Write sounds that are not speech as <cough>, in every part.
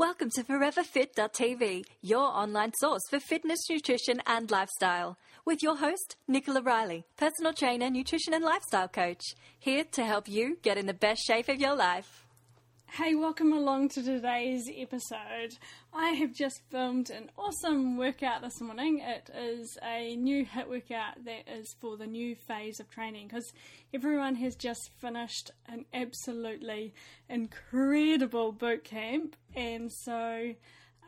Welcome to ForeverFit.tv, your online source for fitness, nutrition, and lifestyle. With your host, Nicola Riley, personal trainer, nutrition, and lifestyle coach, here to help you get in the best shape of your life. Hey, welcome along to today's episode. I have just filmed an awesome workout this morning. It is a new HIT workout that is for the new phase of training because everyone has just finished an absolutely incredible boot camp, and so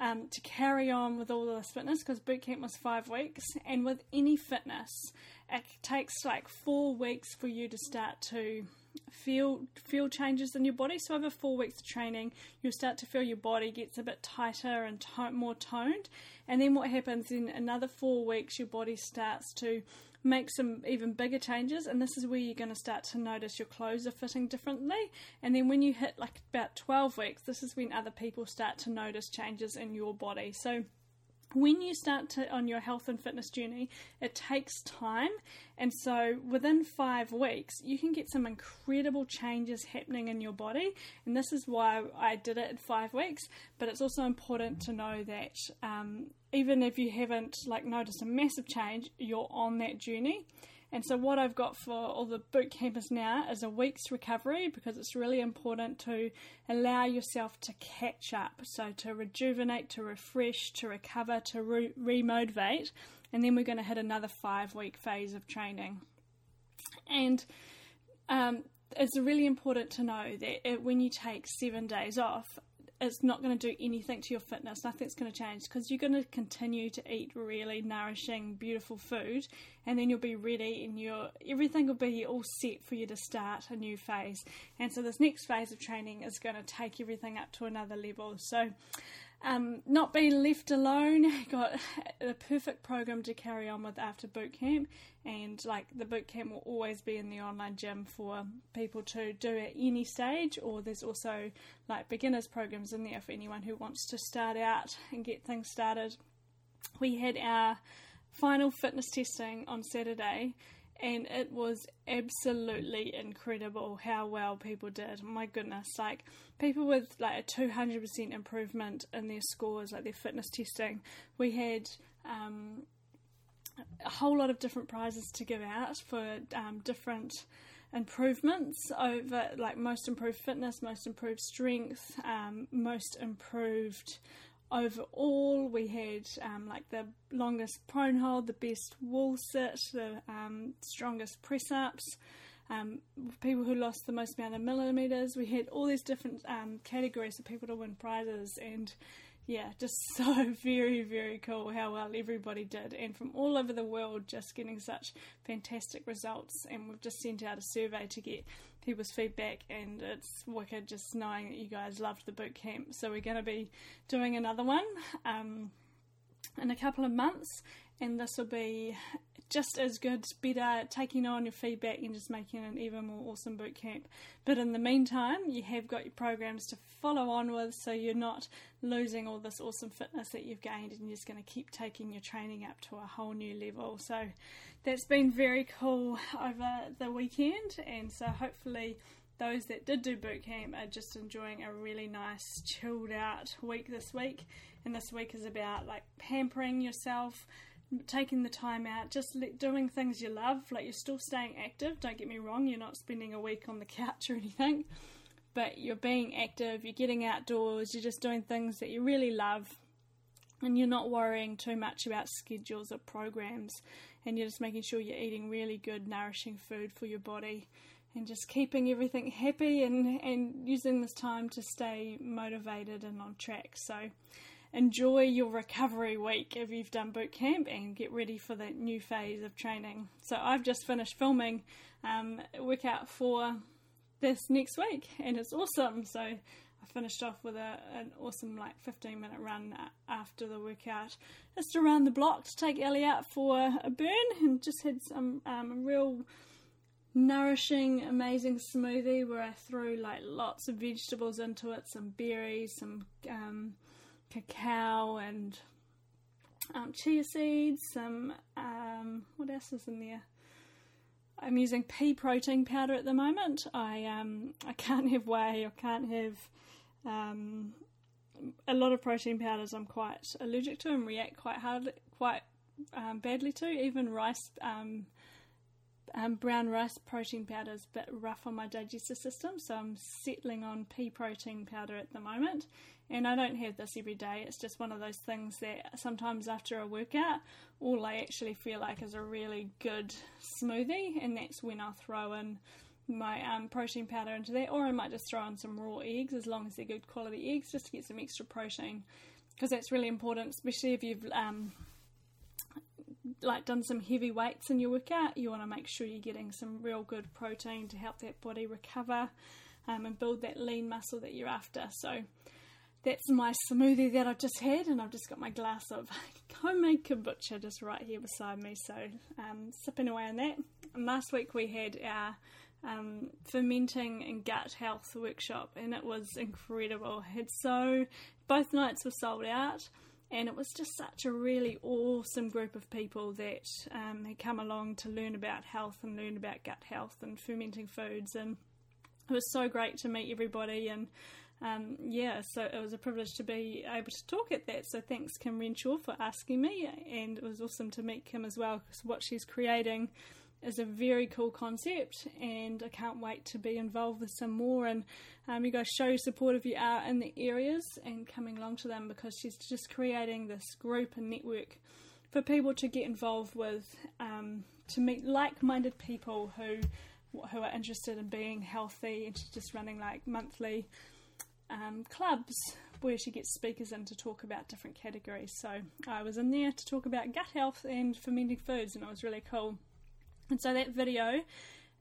um, to carry on with all this fitness because boot camp was five weeks, and with any fitness, it takes like four weeks for you to start to feel feel changes in your body. So over four weeks of training, you'll start to feel your body gets a bit tighter and more toned. And then what happens in another four weeks, your body starts to make some even bigger changes. And this is where you're going to start to notice your clothes are fitting differently. And then when you hit like about 12 weeks, this is when other people start to notice changes in your body. So when you start to on your health and fitness journey, it takes time, and so within five weeks, you can get some incredible changes happening in your body. And this is why I did it in five weeks. But it's also important to know that um, even if you haven't like noticed a massive change, you're on that journey. And so, what I've got for all the boot campers now is a week's recovery because it's really important to allow yourself to catch up. So, to rejuvenate, to refresh, to recover, to re- remotivate. And then we're going to hit another five week phase of training. And um, it's really important to know that it, when you take seven days off, it's not going to do anything to your fitness. Nothing's going to change because you're going to continue to eat really nourishing, beautiful food, and then you'll be ready, and your everything will be all set for you to start a new phase. And so this next phase of training is going to take everything up to another level. So um, not being left alone, <laughs> got <laughs> the perfect program to carry on with after boot camp, and like the boot camp will always be in the online gym for people to do at any stage, or there's also like beginners programs in there for anyone who wants to start out and get things started. We had our final fitness testing on Saturday, and it was absolutely incredible how well people did. My goodness, like people with like a 200% improvement in their scores, like their fitness testing. We had um, a whole lot of different prizes to give out for um, different improvements over like most improved fitness, most improved strength, um, most improved overall, we had um, like the longest prone hold, the best wall sit, the um, strongest press ups. Um, people who lost the most amount of millimeters. We had all these different um, categories of people to win prizes, and yeah, just <laughs> so very, very cool how well everybody did, and from all over the world, just getting such fantastic results. And we've just sent out a survey to get people's feedback, and it's wicked just knowing that you guys loved the boot camp. So we're going to be doing another one. Um, in a couple of months, and this will be just as good, better, taking on your feedback and just making an even more awesome boot camp. But in the meantime, you have got your programs to follow on with so you're not losing all this awesome fitness that you've gained and you're just going to keep taking your training up to a whole new level. So that's been very cool over the weekend, and so hopefully those that did do boot camp are just enjoying a really nice chilled out week this week and this week is about like pampering yourself taking the time out, just doing things you love. Like you're still staying active. Don't get me wrong. You're not spending a week on the couch or anything, but you're being active. You're getting outdoors. You're just doing things that you really love, and you're not worrying too much about schedules or programs. And you're just making sure you're eating really good, nourishing food for your body. And just keeping everything happy and, and using this time to stay motivated and on track. So, enjoy your recovery week if you've done boot camp and get ready for that new phase of training. So I've just finished filming um, workout for this next week and it's awesome. So I finished off with a, an awesome like 15 minute run after the workout just around the block to take Ellie out for a burn and just had some um, real nourishing, amazing smoothie where I threw like lots of vegetables into it, some berries, some um, cacao and um, chia seeds, some, um, what else is in there? I'm using pea protein powder at the moment. I um, I can't have whey, I can't have um, a lot of protein powders I'm quite allergic to and react quite hard, quite um, badly to. Even rice, um, um, brown rice protein powder is a bit rough on my digestive system, so I'm settling on pea protein powder at the moment. And I don't have this every day. It's just one of those things that sometimes after a workout, all I actually feel like is a really good smoothie, and that's when I'll throw in my um, protein powder into that, or I might just throw in some raw eggs as long as they're good quality eggs, just to get some extra protein, because that's really important, especially if you've um, like done some heavy weights in your workout. You want to make sure you're getting some real good protein to help that body recover um, and build that lean muscle that you're after. So that's my smoothie that I've just had, and I've just got my glass of <laughs> homemade kombucha just right here beside me. So um, sipping away on that. And last week we had our um, fermenting and gut health workshop, and it was incredible. Had so both nights were sold out, and it was just such a really awesome group of people that um, had come along to learn about health and learn about gut health and fermenting foods, and it was so great to meet everybody and. Um, yeah, so it was a privilege to be able to talk at that. So thanks, Kim Renshaw, for asking me, and it was awesome to meet Kim as well because what she's creating is a very cool concept, and I can't wait to be involved with some more. And um, you guys show support if you are in the areas and coming along to them because she's just creating this group and network for people to get involved with, um, to meet like-minded people who who are interested in being healthy, and she's just running like monthly um, clubs where she gets speakers in to talk about different categories. So I was in there to talk about gut health and fermenting foods, and it was really cool. And so that video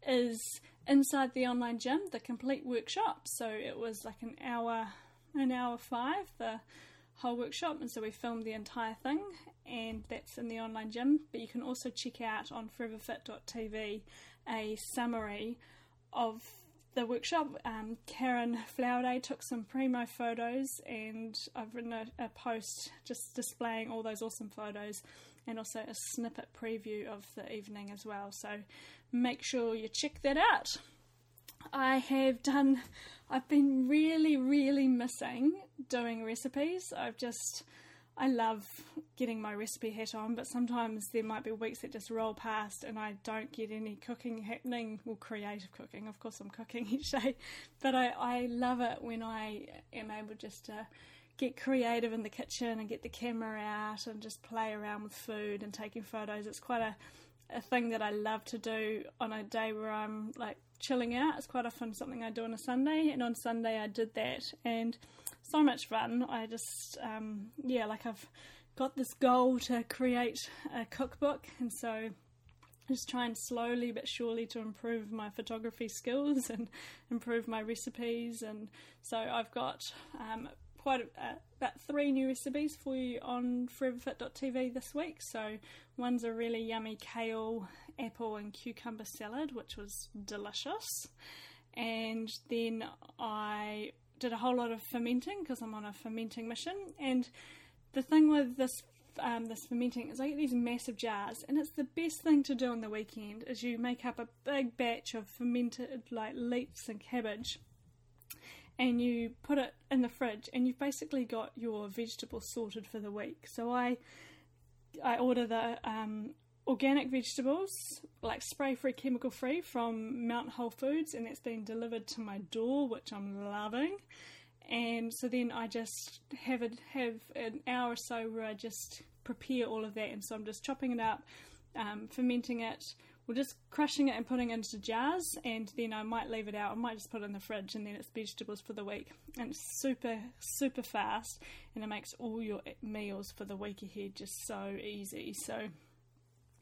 is inside the online gym, the complete workshop. So it was like an hour, an hour five, the whole workshop. And so we filmed the entire thing, and that's in the online gym. But you can also check out on foreverfit.tv a summary of the workshop. Um, Karen Flowerday took some primo photos, and I've written a, a post just displaying all those awesome photos and also a snippet preview of the evening as well. So make sure you check that out. I have done, I've been really, really missing doing recipes. I've just, I love getting my recipe hat on, but sometimes there might be weeks that just roll past and I don't get any cooking happening, well, creative cooking. Of course, I'm cooking <laughs> each day, but I, I love it when I am able just to get creative in the kitchen and get the camera out and just play around with food and taking photos. It's quite a, a thing that I love to do on a day where I'm like chilling out. It's quite often something I do on a Sunday, and on Sunday I did that, and so much fun. I just, um, yeah, like I've got this goal to create a cookbook, and so just trying slowly but surely to improve my photography skills <laughs> and improve my recipes. And so I've got um, quite a, uh, about three new recipes for you on foreverfit.tv this week. So one's a really yummy kale, apple, and cucumber salad, which was delicious. And then I did a whole lot of fermenting because I'm on a fermenting mission. And the thing with this um, this fermenting is I get these massive jars, and it's the best thing to do on the weekend. Is you make up a big batch of fermented like leeks and cabbage and you put it in the fridge and you've basically got your vegetables sorted for the week. So I I order the um, organic vegetables, like spray free, chemical free from Mount Whole Foods, and that's been delivered to my door, which I'm loving. And so then I just have it have an hour or so where I just prepare all of that, and so I'm just chopping it up, um, fermenting it, we're just crushing it and putting it into jars, and then I might leave it out. I might just put it in the fridge, and then it's vegetables for the week. And it's super, super fast, and it makes all your meals for the week ahead just so easy. So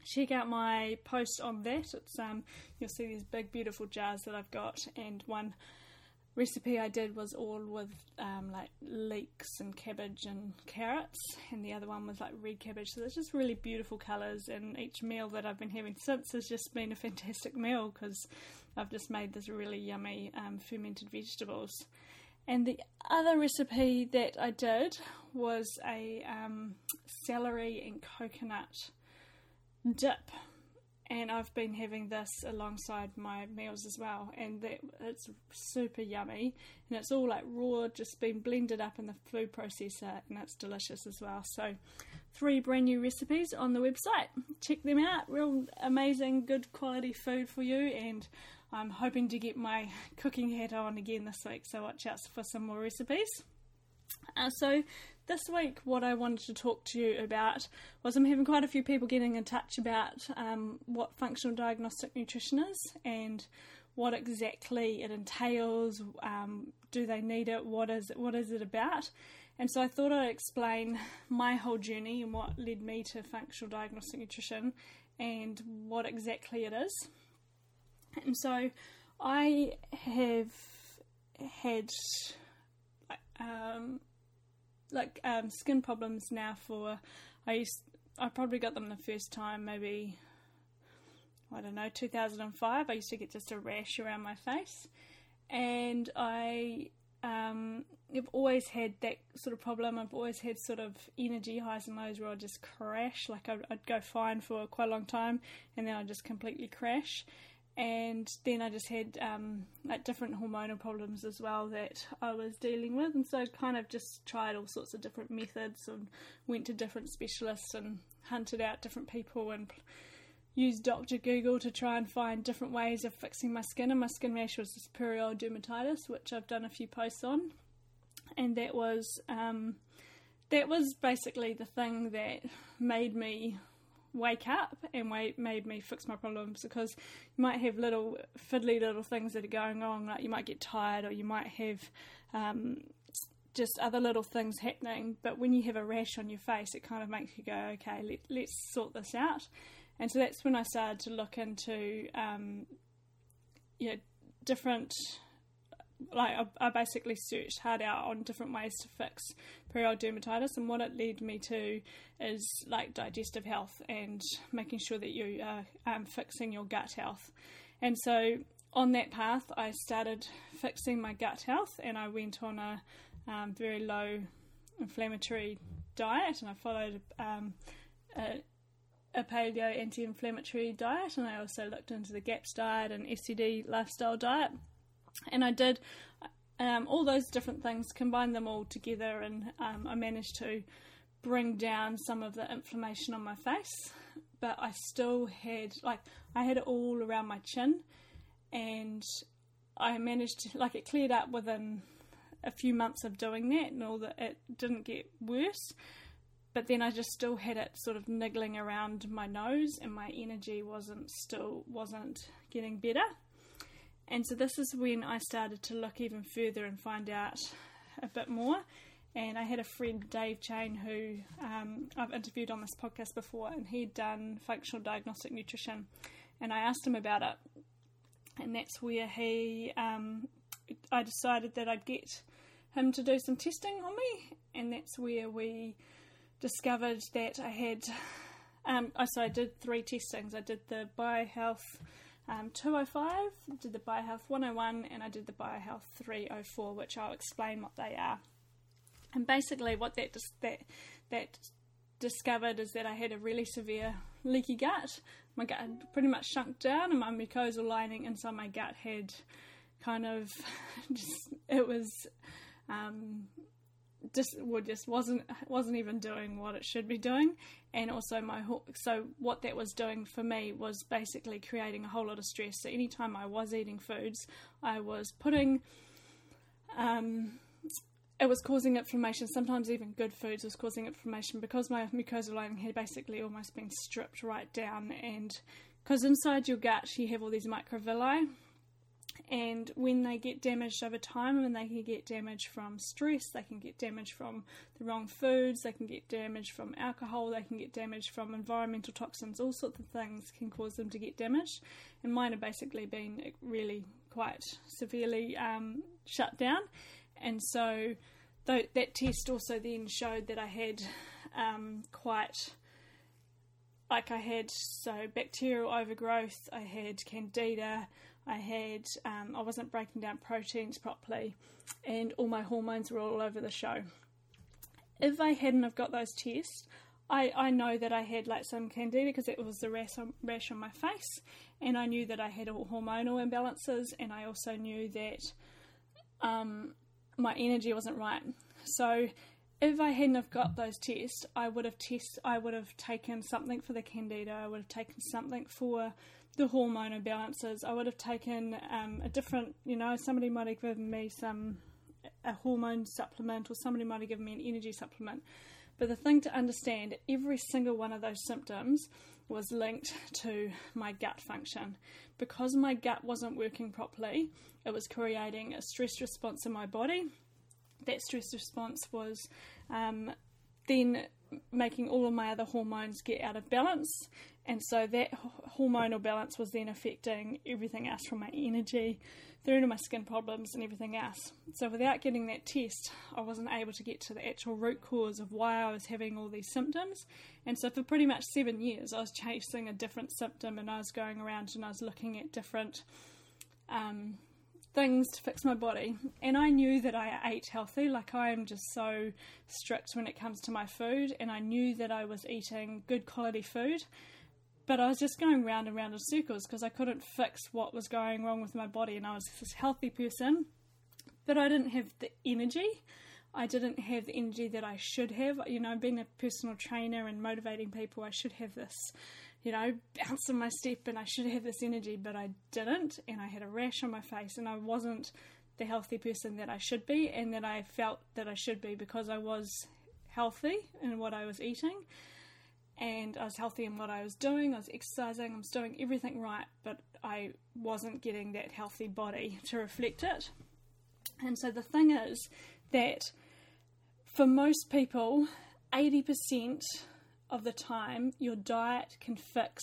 check out my post on that. It's um, you'll see these big, beautiful jars that I've got, and one recipe I did was all with um, like leeks and cabbage and carrots, and the other one was like red cabbage. So there's just really beautiful colours, and each meal that I've been having since has just been a fantastic meal because I've just made this really yummy um, fermented vegetables. And the other recipe that I did was a um, celery and coconut dip and I've been having this alongside my meals as well, and that it's super yummy, and it's all like raw, just been blended up in the food processor, and it's delicious as well. So, three brand new recipes on the website. Check them out. Real amazing, good quality food for you, and I'm hoping to get my cooking hat on again this week. So watch out for some more recipes. Uh, so this week, what I wanted to talk to you about was I'm having quite a few people getting in touch about um, what functional diagnostic nutrition is and what exactly it entails. Um, do they need it? What is what is it about? And so I thought I'd explain my whole journey and what led me to functional diagnostic nutrition and what exactly it is. And so I have had um, like um, skin problems now for I used I probably got them the first time maybe I don't know 2005 I used to get just a rash around my face. And I um, I've always had that sort of problem. I've always had sort of energy highs and lows where I just crash. Like I'd, I'd go fine for quite a long time and then I just completely crash and then I just had um, like different hormonal problems as well that I was dealing with, and so I kind of just tried all sorts of different methods and went to different specialists and hunted out different people and used Dr. Google to try and find different ways of fixing my skin. And my skin rash was this perioral dermatitis, which I've done a few posts on, and that was um, that was basically the thing that made me wake up and wait, made me fix my problems because you might have little fiddly little things that are going on, like you might get tired or you might have um, just other little things happening. But when you have a rash on your face, it kind of makes you go, okay, let, let's sort this out. And so that's when I started to look into, um, you know, different like I, I, basically searched hard out on different ways to fix perioral dermatitis, and what it led me to is like digestive health and making sure that you are um, fixing your gut health. And so on that path, I started fixing my gut health, and I went on a um, very low inflammatory diet, and I followed um, a, a paleo anti-inflammatory diet, and I also looked into the GAPS diet and SCD lifestyle diet and I did um, all those different things, combine them all together, and um, I managed to bring down some of the inflammation on my face. But I still had, like, I had it all around my chin, and I managed to, like, it cleared up within a few months of doing that, and all that it didn't get worse. But then I just still had it sort of niggling around my nose, and my energy wasn't still wasn't getting better. And so this is when I started to look even further and find out a bit more. And I had a friend, Dave Chain, who um, I've interviewed on this podcast before, and he'd done functional diagnostic nutrition. And I asked him about it. And that's where he, um, I decided that I'd get him to do some testing on me. And that's where we discovered that I had, um, so I did three testings. I did the BioHealth um, 205, did the BioHealth 101, and I did the BioHealth 304, which I'll explain what they are. And basically, what that dis- that that discovered is that I had a really severe leaky gut. My gut had pretty much shrunk down, and my mucosal lining inside my gut had kind of <laughs> just it was um, just well, just wasn't wasn't even doing what it should be doing, and also my so what that was doing for me was basically creating a whole lot of stress. So anytime I was eating foods, I was putting, um, it was causing inflammation. Sometimes even good foods was causing inflammation because my mucosal lining had basically almost been stripped right down, and because inside your gut you have all these microvilli and when they get damaged over time when they can get damaged from stress they can get damaged from the wrong foods they can get damaged from alcohol they can get damaged from environmental toxins all sorts of things can cause them to get damaged. And mine have basically been really quite severely um, shut down. And so th- that test also then showed that i had um, quite like I had so bacterial overgrowth, I had candida, I had um, I wasn't breaking down proteins properly, and all my hormones were all over the show. If I hadn't have got those tests, I, I know that I had like some candida because it was the rash on, rash on my face, and I knew that I had hormonal imbalances, and I also knew that um, my energy wasn't right. So if I hadn't have got those tests, I would have test I would have taken something for the candida. I would have taken something for the hormone imbalances. I would have taken um, a different, you know, somebody might have given me some a hormone supplement, or somebody might have given me an energy supplement. But the thing to understand, every single one of those symptoms was linked <laughs> to my gut function. Because my gut wasn't working properly, it was creating a stress response in my body. That stress response was um, then making all of my other hormones get out of balance, and so that hormonal balance was then affecting everything else from my energy through to my skin problems and everything else. So without getting that test, I wasn't able to get to the actual root cause of why I was having all these symptoms. And so for pretty much seven years, I was chasing a different symptom, and I was going around and I was looking at different. Um, things to fix my body. And I knew that I ate healthy, like I am just so strict when it comes to my food, and I knew that I was eating good quality food. But I was just going round and round in circles because I couldn't fix what was going wrong with my body, and I was this healthy person, but I didn't have the energy. I didn't have the energy that I should have. You know, being a personal trainer and motivating people, I should have this you know, bounce in my step and I should have this energy, but I didn't. And I had a rash on my face and I wasn't the healthy person that I should be and that I felt that I should be because I was healthy in what I was eating and I was healthy in what I was doing. I was exercising, I was doing everything right, but I wasn't getting that healthy body <laughs> to reflect it. And so the thing is that for most people, 80% of the time, your diet can fix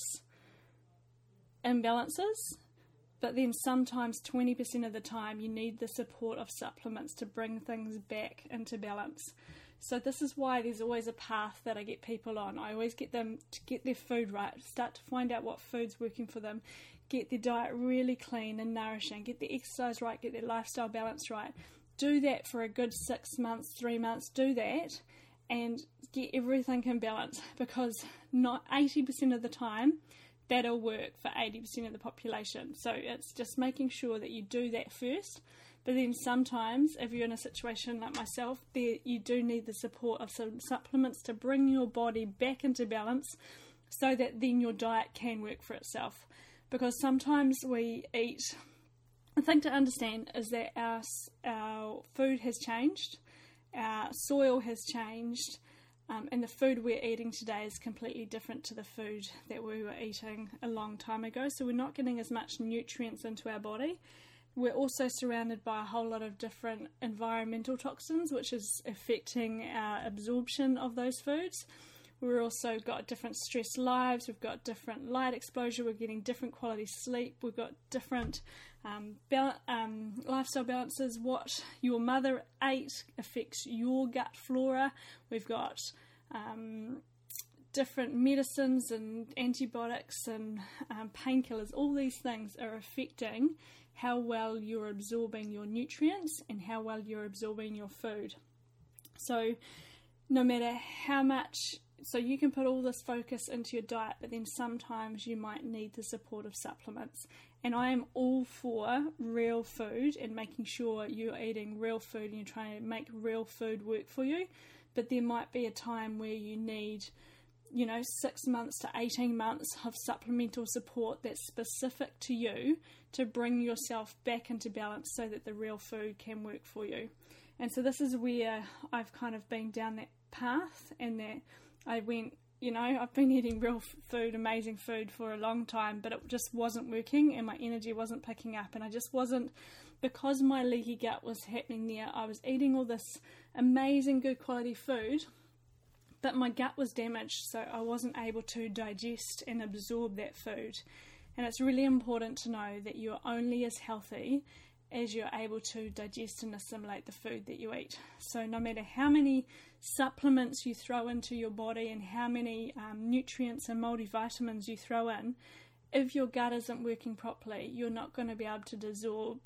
imbalances, but then sometimes 20% of the time, you need the support of supplements to bring things back into balance. So, this is why there's always a path that I get people on. I always get them to get their food right, start to find out what food's working for them, get their diet really clean and nourishing, get their exercise right, get their lifestyle balance right. Do that for a good six months, three months, do that, and get everything in balance <laughs> because not 80% of the time that'll work for 80% of the population. So it's just making sure that you do that first. But then sometimes, if you're in a situation like myself, there you do need the support of some supplements to bring your body back into balance, so that then your diet can work for itself. Because sometimes we eat. The thing to understand is that our our food has changed, our soil has changed, um, and the food we're eating today is completely different to the food that we were eating a long time ago. So we're not getting as much nutrients into our body. We're also surrounded by a whole lot of different environmental toxins, which is affecting our absorption of those foods. We've also got different stress lives, we've got different light exposure, we're getting different quality sleep, we've got different um, um, lifestyle balances. What your mother ate affects your gut flora. We've got um, different medicines and antibiotics and um, painkillers. All these things are affecting how well you're absorbing your nutrients and how well you're absorbing your food. So, no matter how much so you can put all this focus into your diet, but then sometimes you might need the support of supplements. And I am all for real food and making sure you're eating real food and you're trying to make real food work for you. But there might be a time where you need, you know, six months to 18 months of supplemental support that's specific to you to bring yourself back into balance so that the real food can work for you. And so this is where I've kind of been down that path and that I went, you know, I've been eating real food, amazing food for a long time, but it just wasn't working and my energy wasn't picking up. And I just wasn't, because my leaky gut was happening there, I was eating all this amazing, good quality food, but my gut was damaged, so I wasn't able to digest and absorb that food. And it's really important to know that you're only as healthy as you're able to digest and assimilate the food that you eat. So, no matter how many supplements you throw into your body and how many um, nutrients and multivitamins you throw in, if your gut isn't working properly, you're not going to be able to absorb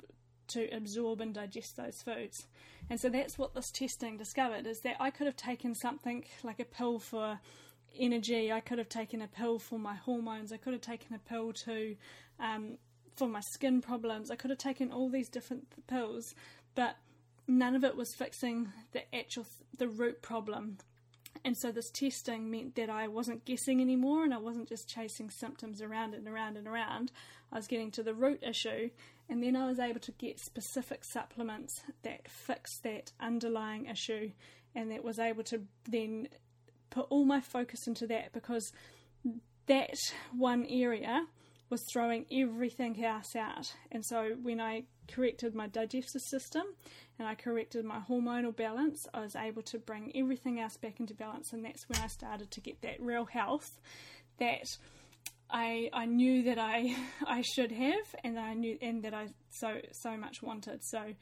to absorb and digest those foods. And so that's what this testing discovered is that I could have taken something like a pill for energy. I could have taken a pill for my hormones. I could have taken a pill to um, for my skin problems. I could have taken all these different pills, but none of it was fixing the actual the root problem. And so this testing meant that I wasn't guessing anymore and I wasn't just chasing symptoms around and around and around. I was getting to the root issue and then I was able to get specific supplements that fixed that underlying issue and that was able to then put all my focus into that because that one area was throwing everything else out. And so when I corrected my digestive system and I corrected my hormonal balance, I was able to bring everything else back into balance. And that's when I started to get that real health that I I knew that I <laughs> I should have, and I knew and that I so so much wanted. So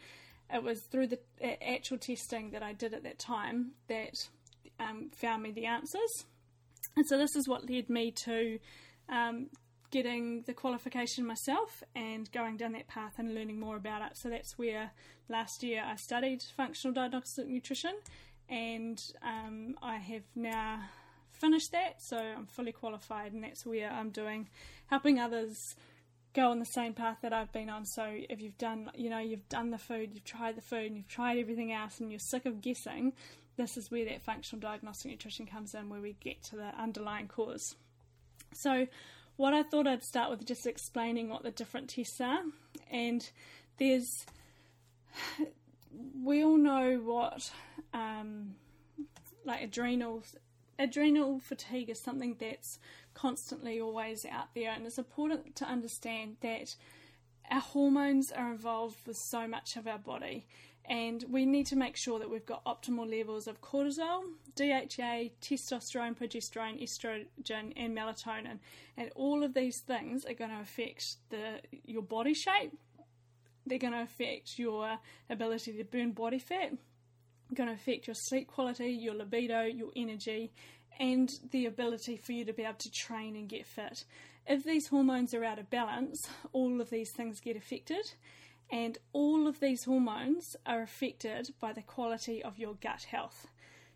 it was through the actual testing that I did at that time that um, found me the answers. And so this is what led me to um, getting the qualification myself and going down that path and learning more about it. So that's where last year I studied functional diagnostic nutrition and um, I have now finished that. So I'm fully qualified, and that's where I'm doing helping others go on the same path that I've been on. So if you've done, you know, you've done the food, you've tried the food, and you've tried everything else, and you're sick of guessing, this is where that functional diagnostic nutrition comes in, where we get to the underlying cause. So what I thought I'd start with just explaining what the different tests are. And there's, we all know what, um, like adrenals, adrenal fatigue is something that's constantly always out there, and it's important to understand that our hormones are involved with so much of our body and we need to make sure that we've got optimal levels of cortisol, DHEA, testosterone, progesterone, estrogen, and melatonin. And all of these things are going to affect the your body shape. They're going to affect your ability to burn body fat. Going to affect your sleep quality, your libido, your energy, and the ability for you to be able to train and get fit. If these hormones are out of balance, all of these things get affected and all of these hormones are affected by the quality of your gut health.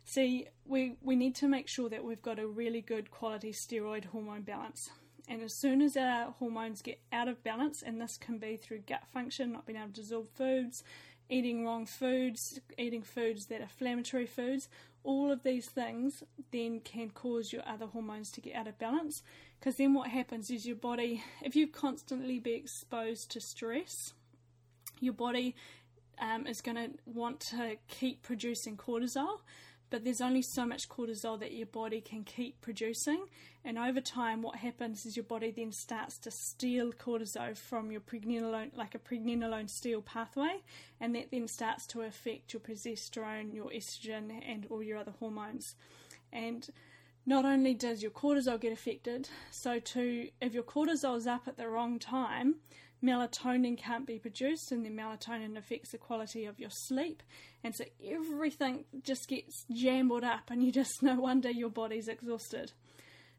See, we, we need to make sure that we've got a really good quality steroid hormone balance. And as soon as our hormones get out of balance, and this can be through gut function, not being able to absorb foods, eating wrong foods, eating foods that are inflammatory foods, all of these things then can cause your other hormones to get out of balance. Because then what happens is your body, if you constantly be exposed to stress, your body um, is going to want to keep producing cortisol, but there's only so much cortisol that your body can keep producing. And over time, what happens is your body then starts to steal cortisol from your pregnenolone, like a pregnenolone steal pathway, and that then starts to affect your progesterone, your estrogen, and all your other hormones. And not only does your cortisol get affected, so too, if your cortisol is up at the wrong time, melatonin can't be produced, and then melatonin affects the quality of your sleep. And so everything just gets jumbled up, and you just <laughs> no wonder your body's exhausted.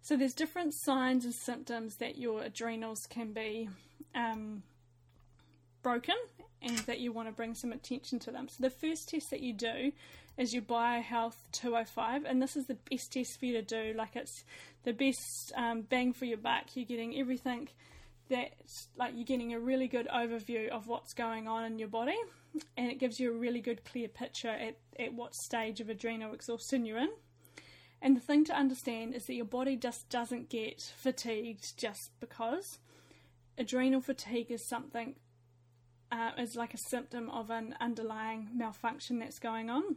So there's different signs and symptoms that your adrenals can be um, broken, and that you want to bring some attention to them. So the first test that you do is your BioHealth 205, and this is the best test for you to do. Like it's the best um, bang for your buck. You're getting everything that like you're getting a really good overview of what's going on in your body and it gives you a really good clear picture at, at what stage of adrenal exhaustion you're in. And the thing to understand is that your body just doesn't get fatigued just because. Adrenal fatigue is something, uh, is like a symptom of an underlying malfunction that's going on.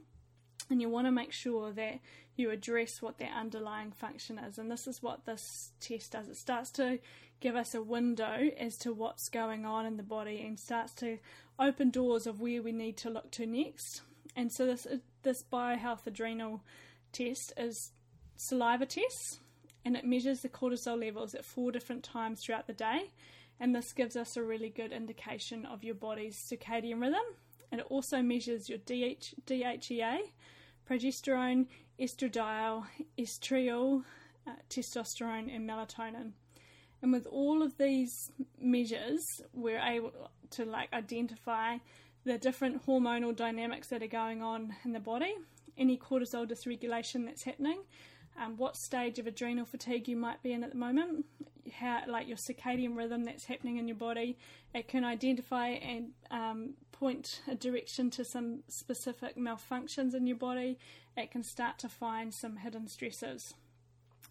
And you want to make sure that you address what that underlying function is. And this is what this test does. It starts to give us a window as to what's going on in the body and starts to open doors of where we need to look to next. And so this this biohealth adrenal test is saliva test and it measures the cortisol levels at four different times throughout the day and this gives us a really good indication of your body's circadian rhythm and it also measures your DH, DHEA, progesterone, estradiol, estriol, uh, testosterone and melatonin. And with all of these measures, we're able to like identify the different hormonal dynamics that are going on in the body, any cortisol dysregulation that's happening, um, what stage of adrenal fatigue you might be in at the moment, how like your circadian rhythm that's happening in your body. It can identify and um, point a direction to some specific malfunctions in your body. It can start to find some hidden stresses.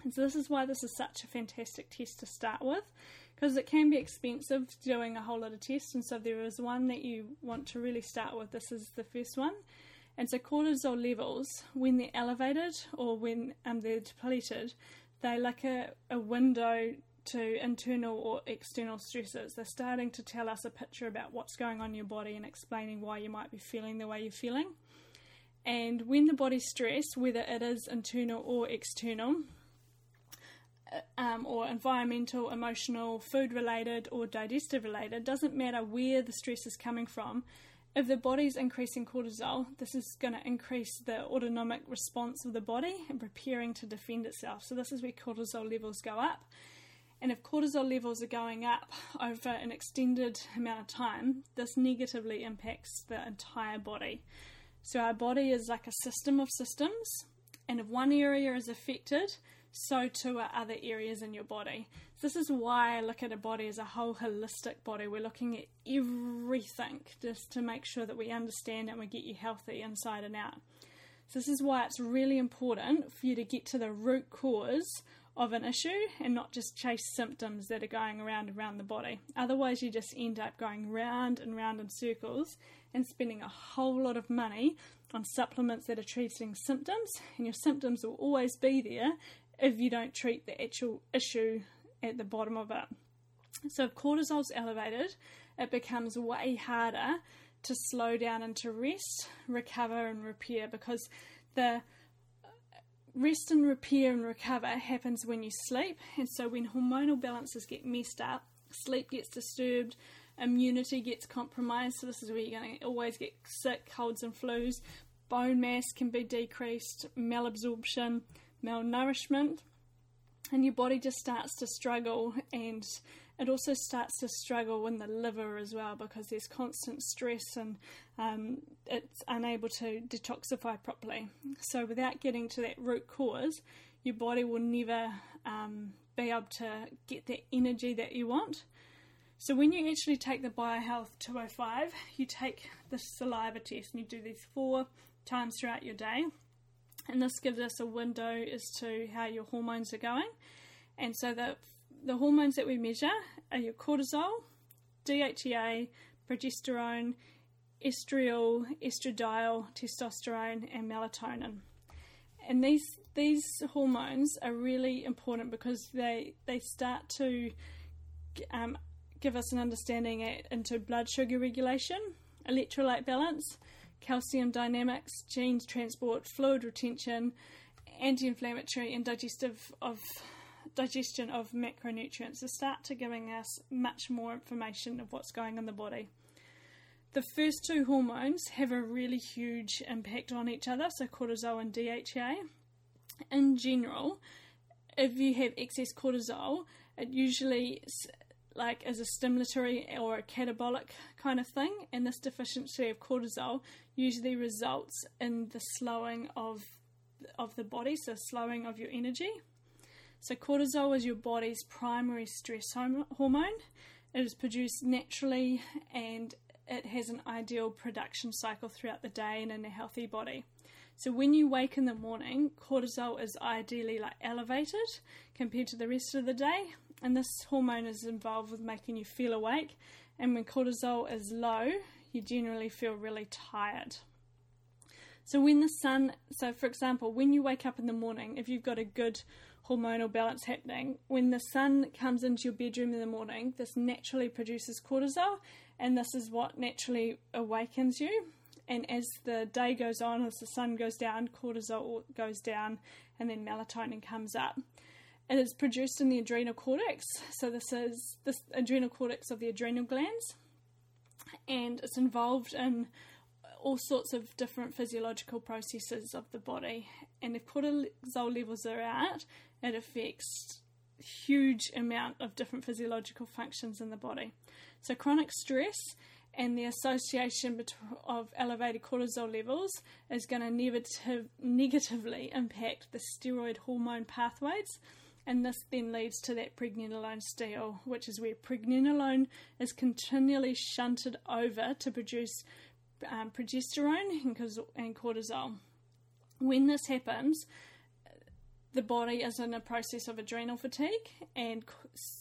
And so this is why this is such a fantastic test to start with, because it can be expensive doing a whole lot of tests. And so there is one that you want to really start with, this is the first one. And so cortisol levels, when they're elevated or when um, they're depleted, they're like a, a window to internal or external stresses. They're starting to tell us a picture about what's going on in your body and explaining why you might be feeling the way you're feeling. And when the body's stressed, whether it is internal or external, uh, um, or environmental, emotional, food related, or digestive related, doesn't matter where the stress is coming from. If the body's increasing cortisol, this is going to increase the autonomic response of the body and preparing to defend itself. So, this is where cortisol levels go up. And if cortisol levels are going up over an extended amount of time, this negatively impacts the entire body. So, our body is like a system of systems, and if one area is affected, so too are other areas in your body. This is why I look at a body as a whole holistic body. We're looking at everything just to make sure that we understand and we get you healthy inside and out. So, this is why it's really important for you to get to the root cause of an issue and not just chase symptoms that are going around around the body. Otherwise, you just end up going round and round in circles and spending a whole lot of money on supplements that are treating symptoms, and your symptoms will always be there if you don't treat the actual issue at the bottom of it. So, if cortisol's elevated, it becomes way harder to slow down and to rest, recover, and repair because the Rest and repair and recover happens when you sleep, and so when hormonal balances get messed up, sleep gets disturbed, immunity gets compromised. So, this is where you're going to always get sick, colds, and flus. Bone mass can be decreased, malabsorption, malnourishment, and your body just starts to struggle and it also starts to struggle in the liver as well because there's constant stress and um, it's unable to detoxify properly. So, without getting to that root cause, your body will never um, be able to get the energy that you want. So, when you actually take the BioHealth 205, you take the saliva test and you do these four times throughout your day. And this gives us a window as to how your hormones are going. And so, the the hormones that we measure are your cortisol, DHEA, progesterone, estriol, estradiol, testosterone, and melatonin. And these these hormones are really important because they they start to um, give us an understanding into blood sugar regulation, electrolyte balance, calcium dynamics, gene transport, fluid retention, anti-inflammatory, and digestive of digestion of macronutrients to start to giving us much more information of what's going on in the body. The first two hormones have a really huge impact on each other, so cortisol and DHEA. In general, if you have excess cortisol, it usually like as a stimulatory or a catabolic kind of thing, and this deficiency of cortisol usually results in the slowing of of the body, so slowing of your energy. So, cortisol is your body's primary stress hormone. It is produced naturally and it has an ideal production cycle throughout the day and in a healthy body. So, when you wake in the morning, cortisol is ideally like elevated compared to the rest of the day, and this hormone is involved with making you feel awake. And when cortisol is low, you generally feel really tired. So, when the sun, so for example, when you wake up in the morning, if you've got a good hormonal balance happening. When the sun comes into your bedroom in the morning, this naturally produces cortisol, and this is what naturally awakens you. And as the day goes on, as the sun goes down, cortisol goes down, and then melatonin comes up. It is produced in the adrenal cortex, so this is the adrenal cortex of the adrenal glands, and it's involved in all sorts of different physiological processes of the body. And if cortisol levels are out, it affects huge amount of different physiological functions in the body. So chronic stress and the association of elevated cortisol levels is going to negative, negatively impact the steroid hormone pathways. And this then leads to that pregnenolone steal, which is where pregnenolone is continually shunted over to produce um, progesterone and cortisol. When this happens, the body is in a process of adrenal fatigue, and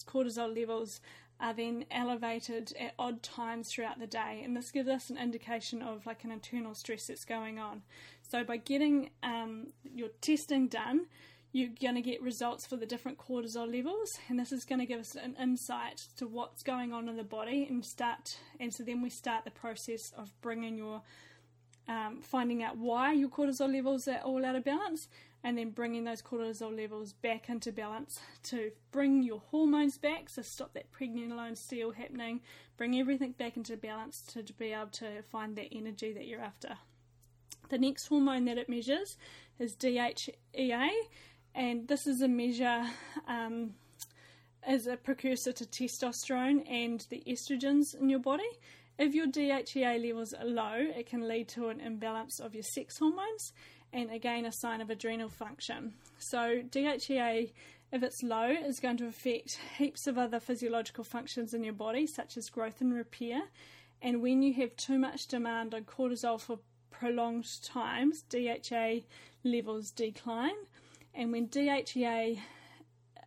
cortisol levels are then elevated at odd times throughout the day, and this gives us an indication of like an internal stress that's going on. So, by getting um, your testing done, you're going to get results for the different cortisol levels, and this is going to give us an insight to what's going on in the body, and start. And so then we start the process of bringing your um, finding out why your cortisol levels are all out of balance, and then bringing those cortisol levels back into balance to bring your hormones back, so stop that pregnenolone steal happening, bring everything back into balance to, to be able to find that energy that you're after. The next hormone that it measures is DHEA, and this is a measure um, as a precursor to testosterone and the estrogens in your body. If your DHEA levels are low, it can lead to an imbalance of your sex hormones and again a sign of adrenal function. So, DHEA, if it's low, is going to affect heaps of other physiological functions in your body, such as growth and repair. And when you have too much demand on cortisol for prolonged times, DHEA levels decline. And when DHEA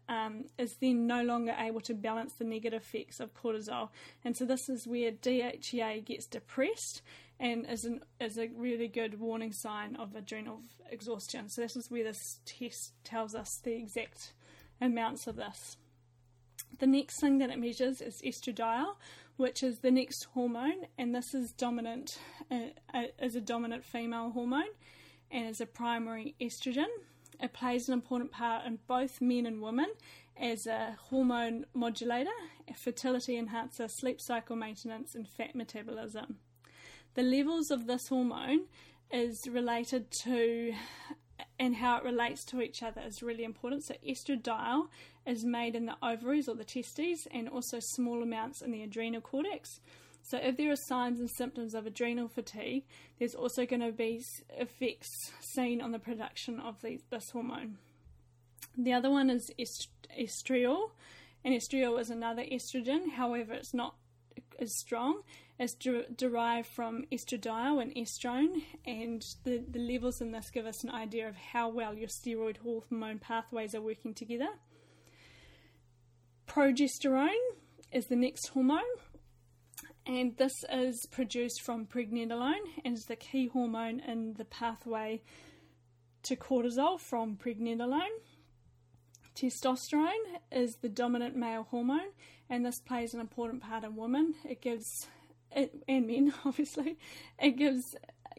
um, is then no longer able to balance the negative effects of cortisol. And so this is where DHEA gets depressed and is, an, is a really good warning sign of adrenal exhaustion. So this is where this test tells us the exact amounts of this. The next thing that it measures is estradiol, which is the next hormone, and this is dominant uh, uh, is a dominant female hormone, and is a primary estrogen. It plays an important part in both men and women as a hormone modulator, a fertility enhancer, sleep cycle maintenance, and fat metabolism the levels of this hormone is related to and how it relates to each other is really important. So, estradiol is made in the ovaries or the testes and also small amounts in the adrenal cortex. So, if there are signs and symptoms of adrenal fatigue, there's also going to be effects seen on the production of the, this hormone. The other one is est- estriol, and estriol is another estrogen, however, it's not as strong is de- derived from estradiol and estrone, and the, the levels in this give us an idea of how well your steroid hormone pathways are working together. Progesterone is the next hormone, and this is produced from pregnenolone and is the key hormone in the pathway to cortisol from pregnenolone. Testosterone is the dominant male hormone, and this plays an important part in women. It gives it, and men <laughs> obviously it gives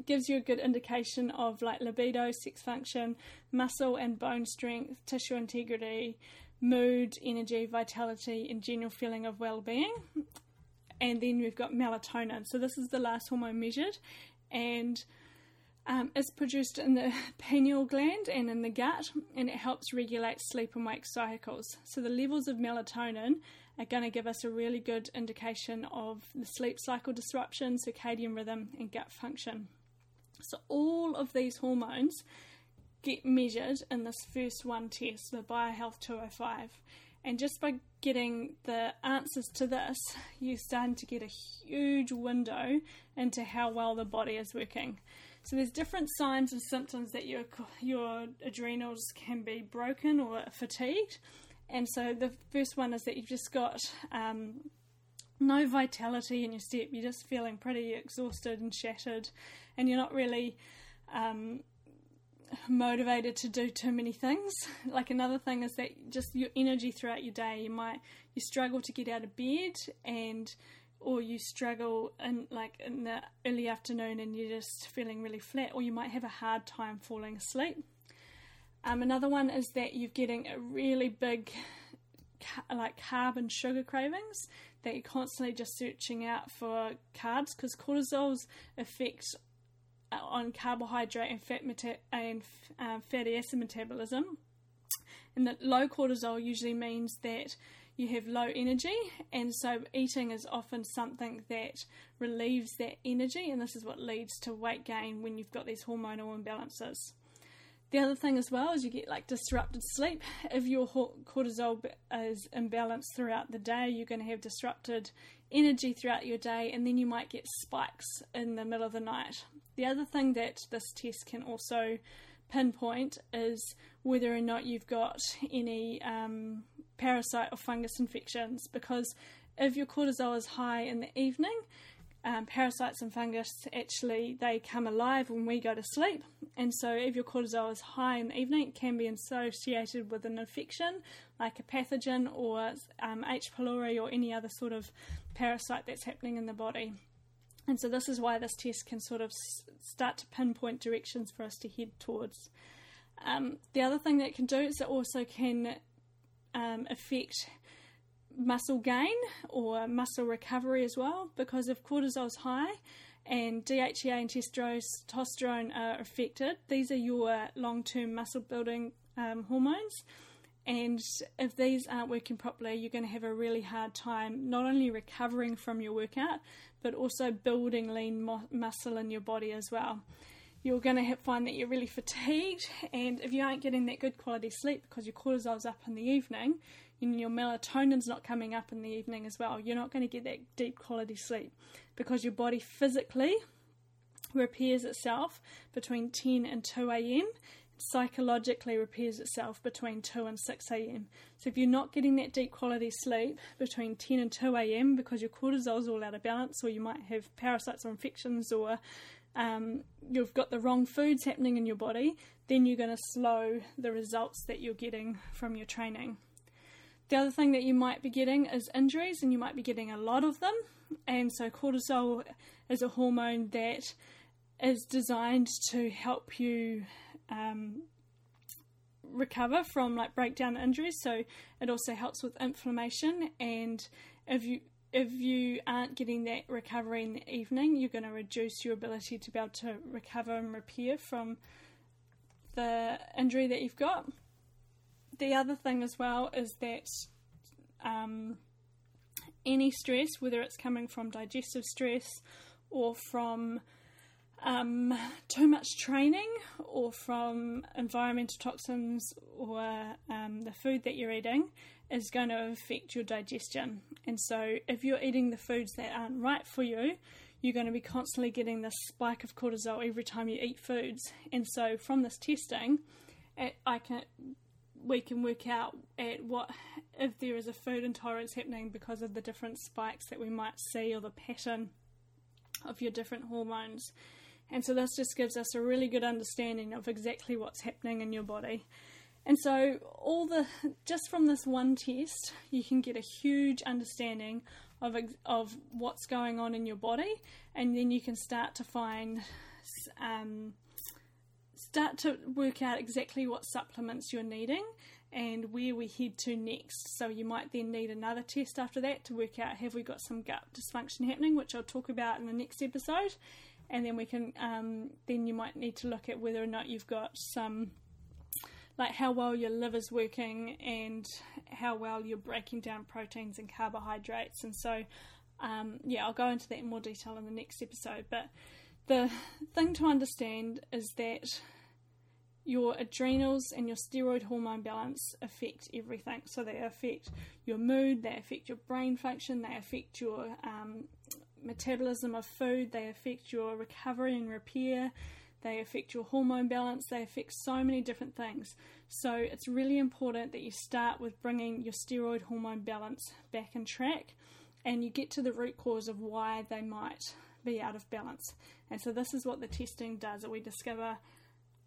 gives you a good indication of like libido sex function muscle and bone strength tissue integrity mood energy vitality and general feeling of well-being and then we've got melatonin so this is the last hormone measured and um, it's produced in the <laughs> pineal gland and in the gut and it helps regulate sleep and wake cycles so the levels of melatonin are going to give us a really good indication of the sleep cycle disruption, circadian rhythm, and gut function. So, all of these hormones get measured in this first one test, the BioHealth 205. And just by getting the answers to this, you're starting to get a huge window into how well the body is working. So there's different signs and symptoms that your your adrenals can be broken or fatigued. And so the first one is that you've just got um, no vitality in your step. You're just feeling pretty exhausted and shattered, and you're not really um, motivated to do too many things. <laughs> Like another thing is that just your energy throughout your day. You might you struggle to get out of bed, and or you struggle in like in the early afternoon, and you're just feeling really flat, or you might have a hard time falling asleep. Um, another one is that you're getting a really big, ca- like carb and sugar cravings, that you're constantly just searching out for carbs because cortisol's effect on carbohydrate and fat meta- and um, fatty acid metabolism. And that low cortisol usually means that you have low energy, and so eating is often something that relieves that energy, and this is what leads to weight gain when you've got these hormonal imbalances. The other thing as well is you get like disrupted sleep. If your cortisol is imbalanced throughout the day, you're going to have disrupted energy throughout your day, and then you might get spikes in the middle of the night. The other thing that this test can also pinpoint is whether or not you've got any um, parasite or fungus infections, because if your cortisol is high in the evening, um, parasites and fungus actually they come alive when we go to sleep. And so if your cortisol is high in the evening it can be associated with an infection like a pathogen or um, h. pylori or any other sort of parasite that's happening in the body and so this is why this test can sort of start to pinpoint directions for us to head towards um, the other thing that it can do is it also can um, affect muscle gain or muscle recovery as well because if cortisol is high and DHEA and testosterone are affected, these are your long term muscle building um, hormones. And if these aren't working properly, you're going to have a really hard time not only recovering from your workout, but also building lean muscle in your body as well. You're going to find that you're really fatigued, and if you aren't getting that good quality sleep because your cortisol's up in the evening, and your melatonin's not coming up in the evening as well, you're not going to get that deep quality sleep because your body physically repairs itself between 10 and 2 a.m. Psychologically repairs itself between 2 and 6 a.m. So, if you're not getting that deep quality sleep between 10 and 2 a.m. because your cortisol's all out of balance, or you might have parasites or infections, or um, you've got the wrong foods happening in your body, then you're going to slow the results that you're getting from your training. The other thing that you might be getting is injuries, and you might be getting a lot of them. And so, cortisol is a hormone that is designed to help you um, recover from like breakdown injuries. So, it also helps with inflammation. And if you if you aren't getting that recovery in the evening, you're going to reduce your ability to be able to recover and repair from the injury that you've got the other thing as well is that um, any stress, whether it's coming from digestive stress or from um, too much training or from environmental toxins or um, the food that you're eating, is going to affect your digestion. And so, if you're eating the foods that aren't right for you, you're going to be constantly getting this spike of cortisol every time you eat foods. And so, from this testing, I can we can work out at what if there is a food intolerance happening because of the different spikes that we might see or the pattern of your different hormones. And so this just gives us a really good understanding of exactly what's happening in your body. And so all the just from this one test, you can get a huge understanding of of what's going on in your body, and then you can start to find um, start to work out exactly what supplements you're needing and where we head to next. So you might then need another test after that to work out have we got some gut dysfunction happening, which I'll talk about in the next episode. And then we can um, then you might need to look at whether or not you've got some like how well your liver's working and how well you're breaking down proteins and carbohydrates. And so um, yeah, I'll go into that in more detail in the next episode. But the thing to understand is that your adrenals and your steroid hormone balance affect everything. So they affect your mood, they affect your brain function, they affect your um, metabolism of food, they affect your recovery and repair, they affect your hormone balance, they affect so many different things. So it's really important that you start with bringing your steroid hormone balance back in track and you get to the root cause of why they might be out of balance. And so this is what the testing does. That we discover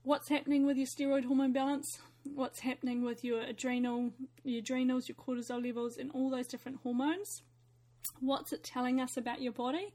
what's happening with your steroid hormone balance, what's happening with your adrenal, your adrenals, your cortisol levels, and all those different hormones. What's it telling us about your body?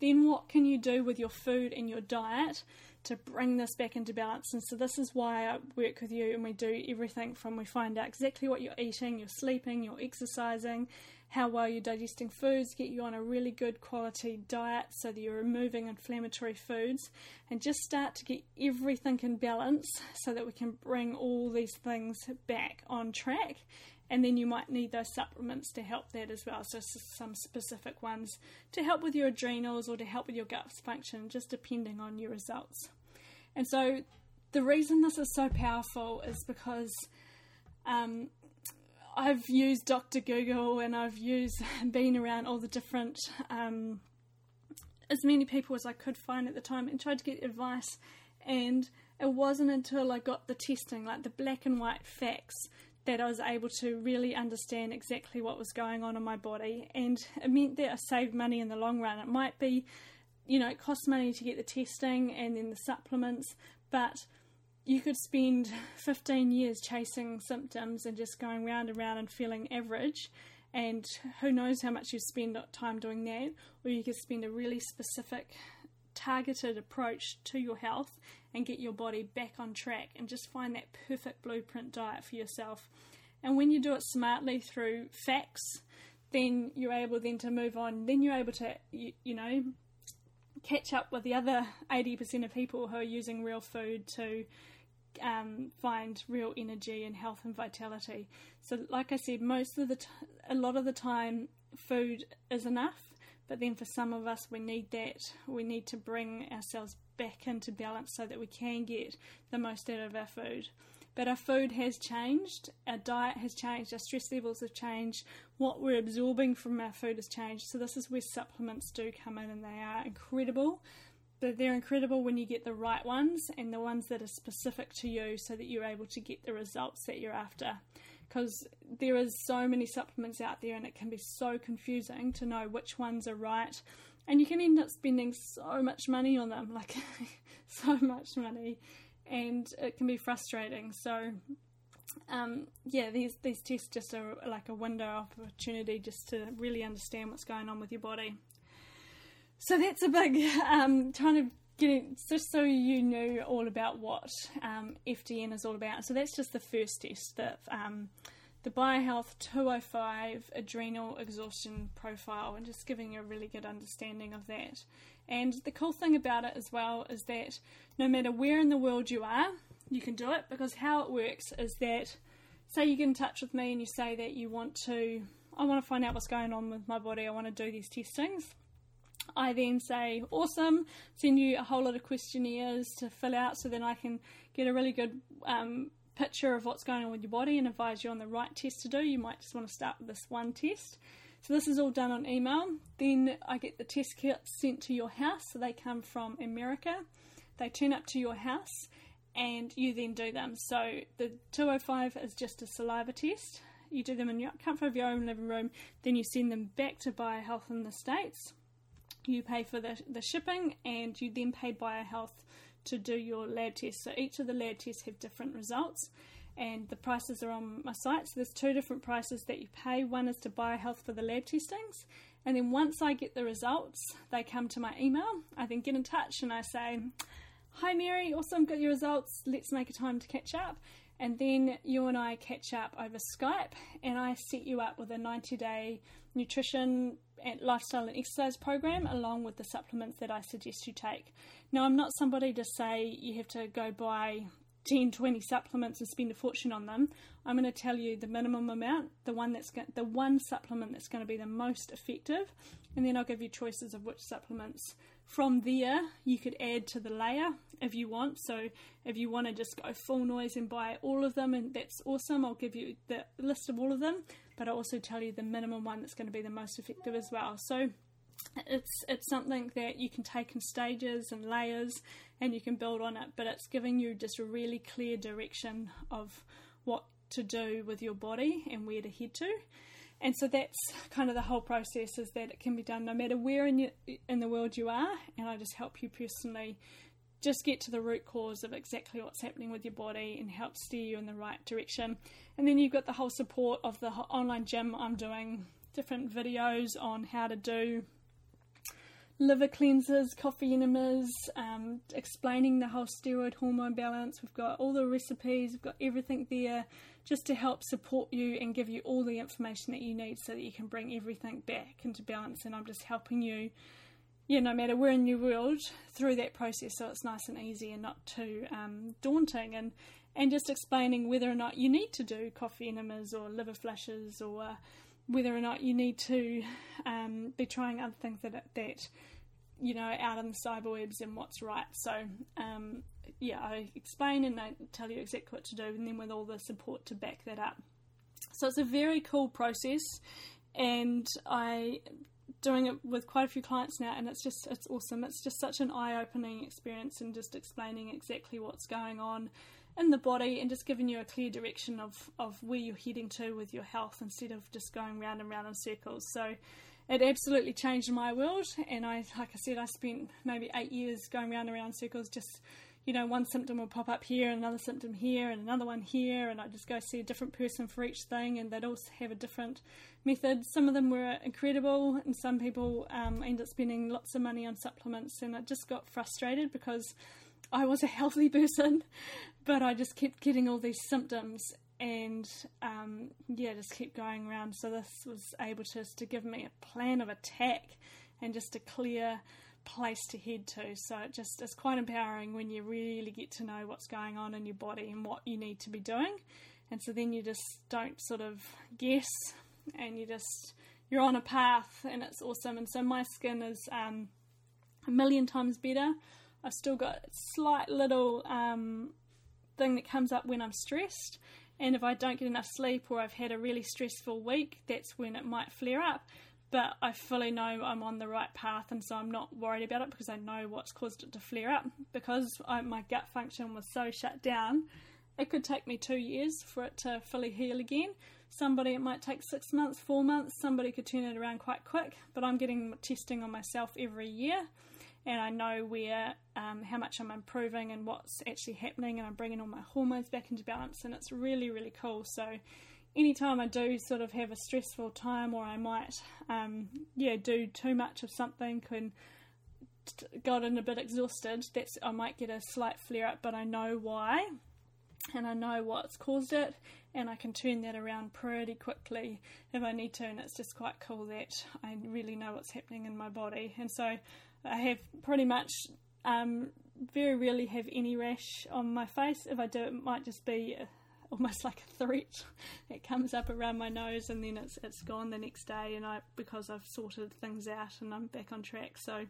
Then what can you do with your food and your diet to bring this back into balance? And so this is why I work with you and we do everything from we find out exactly what you're eating, you're sleeping, you're exercising, how well you're digesting foods, get you on a really good quality diet so that you're removing inflammatory foods, and just start to get everything in balance so that we can bring all these things back on track and then you might need those supplements to help that as well. So, some specific ones to help with your adrenals or to help with your gut function, just depending on your results. And so, the reason this is so powerful is because um, I've used Dr. Google and I've used <laughs> been around all the different um, as many people as I could find at the time and tried to get advice and it wasn't until I got the testing, like the black and white facts, that I was able to really understand exactly what was going on in my body. And it meant that I saved money in the long run. It might be, you know, it costs money to get the testing and then the supplements, but you could spend <laughs> 15 years chasing symptoms and just going round and round and feeling average. And who knows how much you spend time doing that, or you could spend a really specific targeted approach to your health and get your body back on track and just find that perfect blueprint diet for yourself. And when you do it smartly through facts, then you're able then to move on. Then you're able to, you, you know, catch up with the other 80% of people who are using real food to um, find real energy and health and vitality. So, like I said, most of the t- a lot of the time, food is enough but then for some of us, we need that. We need to bring ourselves back into balance so that we can get the most out of our food. But our food has changed, our diet has changed, our stress levels have changed, what we're absorbing from our food has changed. So, this is where supplements do come in, and they are incredible. But they're incredible when you get the right ones and the ones that are specific to you so that you're able to get the results that you're after because there is so many supplements out there and it can be so confusing to know which ones are right and you can end up spending so much money on them <laughs> like so much money and it can be frustrating so um, yeah these these tests just are like a window of opportunity just to really understand what's going on with your body so that's a big <laughs> um, kind of getting just so you know all about what um, FDN is all about. So that's just the first test, that. um, the BioHealth 205 adrenal exhaustion profile, and just giving you a really good understanding of that. And the cool thing about it as well is that no matter where in the world you are, you can do it because how it works is that say you get in touch with me and you say that you want to I want to find out what's going on with my body, I want to do these testings I then say, awesome, send you a whole lot of questionnaires to fill out so then I can get a really good um, picture of what's going on with your body and advise you on the right test to do. You might just want to start with this one test. So, this is all done on email. Then I get the test kits sent to your house. So, they come from America. They turn up to your house and you then do them. So, the 205 is just a saliva test. You do them in your comfort of your own living room, then you send them back to BioHealth in the States you pay for the, the shipping and you then pay BioHealth to do your lab tests. So each of the lab tests have different results and the prices are on my site. So there's two different prices that you pay. One is to BioHealth for the lab testings, and then once I get the results, they come to my email. I then get in touch and I say, "Hi Mary, awesome, got your results. Let's make a time to catch up." And then you and I catch up over Skype, and I set you up with a 90 day nutrition and lifestyle and exercise program along with the supplements that I suggest you take. Now, I'm not somebody to say you have to go buy 10, 20 supplements and spend a fortune on them. I'm going to tell you the minimum amount, the one that's the one supplement that's going to be the most effective, and then I'll give you choices of which supplements. From there, you could add to the layer if you want. So, if you want to just go full noise and buy all of them, and that's awesome, I'll give you the list of all of them but I'll also tell you the minimum one that's going to be the most effective as well. So it's it's something that you can take in stages and layers and you can build on it, but it's giving you just a really clear direction of what to do with your body and where to head to. And so that's kind of the whole process is that it can be done no matter where in, in the world you are, and I just help you personally just get to the root cause of exactly what's happening with your body and help steer you in the right direction. And then you've got the whole support of the online gym. I'm doing different videos on how to do liver cleansers, coffee enemas, um, explaining the whole steroid hormone balance. We've got all the recipes, we've got everything there just to help support you and give you all the information that you need so that you can bring everything back into balance. And I'm just helping you yeah, no matter where in your world, through that process, so it's nice and easy and not too um, daunting. And and just explaining whether or not you need to do coffee enemas or liver flushes or whether or not you need to um, be trying other things that that you know out on the cyberwebs and what's right. So um, yeah, I explain and I tell you exactly what to do, and then with all the support to back that up. So it's a very cool process, and I doing it with quite a few clients now, and it's just it's awesome. It's just such an eye-opening experience, and just explaining exactly what's going on in the body, and just giving you a clear direction of of where you're heading to with your health, instead of just going round and round in circles. So. It absolutely changed my world, and I, like I said, I spent maybe eight years going round and round circles, just you know, one symptom will pop up here, and another symptom here, and another one here, and I'd just go see a different person for each thing, and they'd all have a different method. Some of them were incredible, and some people um, ended up spending lots of money on supplements, and I just got frustrated because I was a <laughs> healthy person, but I just kept getting all these symptoms, and um, yeah, just keep going around. So this was able to to give me a plan of attack and just a clear place to head to. So it just is quite empowering when you really get to know what's going on in your body and what you need to be doing. And so then you just don't sort of guess and you just you're on a path and it's awesome. And so my skin is um, a million times better. I've still got a slight little um, thing that comes up when I'm stressed. And if I don't get enough sleep or I've had a really stressful week, that's when it might flare up but I fully know I'm on the right path, and so I'm not worried about it because I know what's caused it to flare up. Because I, my gut function was so shut down, it could take me two years for it to fully heal again. Somebody it might take six months, four months. Somebody could turn it around quite quick. But I'm getting testing on myself every year, and I know where, um, how much I'm improving and what's actually happening, and I'm bringing all my hormones back into balance, and it's really, really cool. So anytime I do sort of have a stressful time or I might, um, yeah, do too much of something and gotten a bit exhausted, that's I might get a slight flare up, but I know why and I know what's caused it and I can turn that around pretty quickly if I need to and it's just quite cool that I really know what's happening in my body and so I have pretty much um, very rarely have any rash on my face if I do it might just be almost <laughs> like a threat. It comes up around my nose and then it's it's gone the next day, and I because I've sorted things out and I'm back on track. So,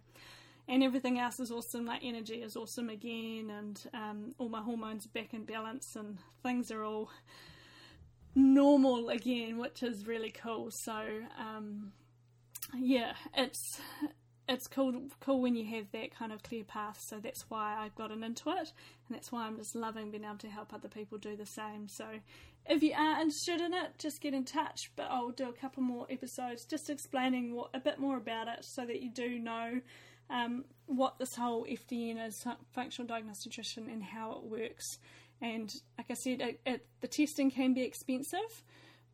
and everything else is awesome. Like energy is awesome again, and um, all my hormones are back in balance, and things are all normal again, which is really cool. So, um, yeah, it's it's cool cool when you have that kind of clear path. So that's why I've gotten into it, and that's why I'm just loving being able to help other people do the same. So if you are interested in it, just get in touch. But I'll do a couple more episodes just explaining what, a bit more about it, so that you do know um, what this whole FDN is, functional diagnostic nutrition, and how it works. And like I said, it, it, the testing can be expensive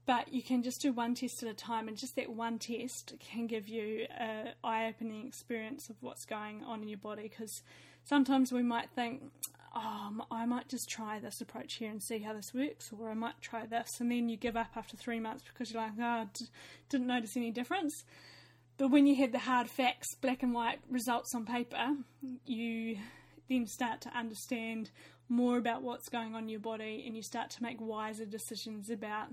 but you can just do one test at a time, and just that one test can give you an eye opening experience of what's going on in your body. Because sometimes we might think, oh, I might just try this approach here and see how this works, or I might try this, and then you give up after three months because you're like, oh, didn't notice any difference. But when you have the hard facts, black and white results on paper, you then start to understand more about what's going on in your body and you start to make wiser decisions about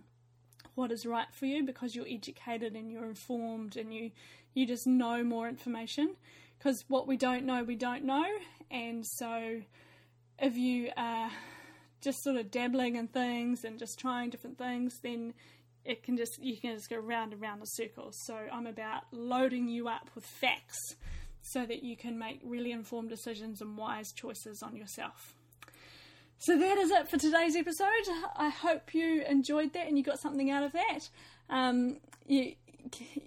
what is right for you because you're educated and you're informed and you you just know more information. Because what we don't know we don't know. And so if you are just sort of dabbling in things and just trying different things then it can just you can just go round and round in circles so i'm about loading you up with facts so that you can make really informed decisions and wise choices on yourself so that is it for today's episode. I hope you enjoyed that and you got something out of that. Um, you,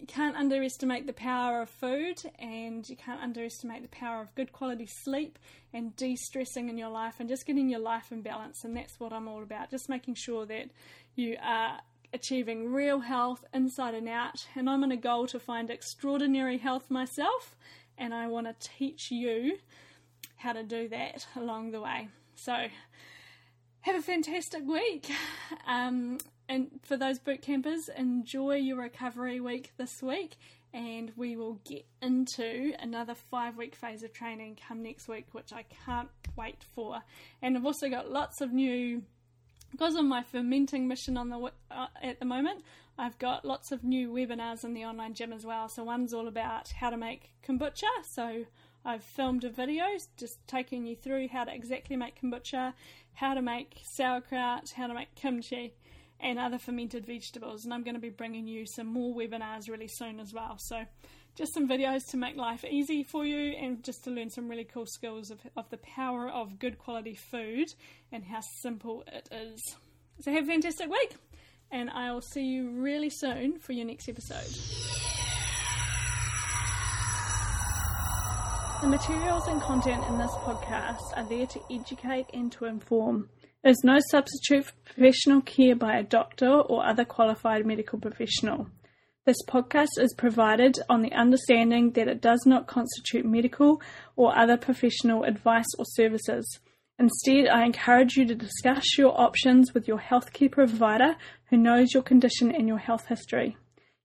can't underestimate the power of food and you can't underestimate the power of good quality sleep and de stressing in your life and just getting your life in balance. And that's what I'm all about just making sure that you are achieving real health inside and out. And I'm on a goal to find extraordinary health myself, and I want to teach you how to do that along the way. So, have a fantastic week. Um, and for those boot campers, enjoy your recovery week this week. And we will get into another five week phase of training come next week, which I can't wait for. And I've also got lots of new because of my fermenting mission on the uh, at the moment, I've got lots of new webinars in the online gym as well. So one's all about how to make kombucha. So I've filmed a video just taking you through how to exactly make kombucha, how to make sauerkraut, how to make kimchi, and other fermented vegetables. And I'm going to be bringing you some more webinars really soon as well. So just some videos to make life easy for you and just to learn some really cool skills of, of the power of good quality food and how simple it is. So have a fantastic week and I will see you really soon for your next episode. The materials and content in this podcast are there to educate and to inform. There is no substitute for professional care by a doctor or other qualified medical professional. This podcast is provided on the understanding that it does not constitute medical or other professional advice or services. Instead, I encourage you to discuss your options with your healthcare provider who knows your condition and your health history.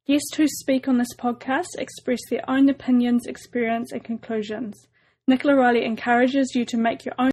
Guests who speak on this podcast express their own opinions, experience, and conclusions. Nicola Riley encourages you to make your own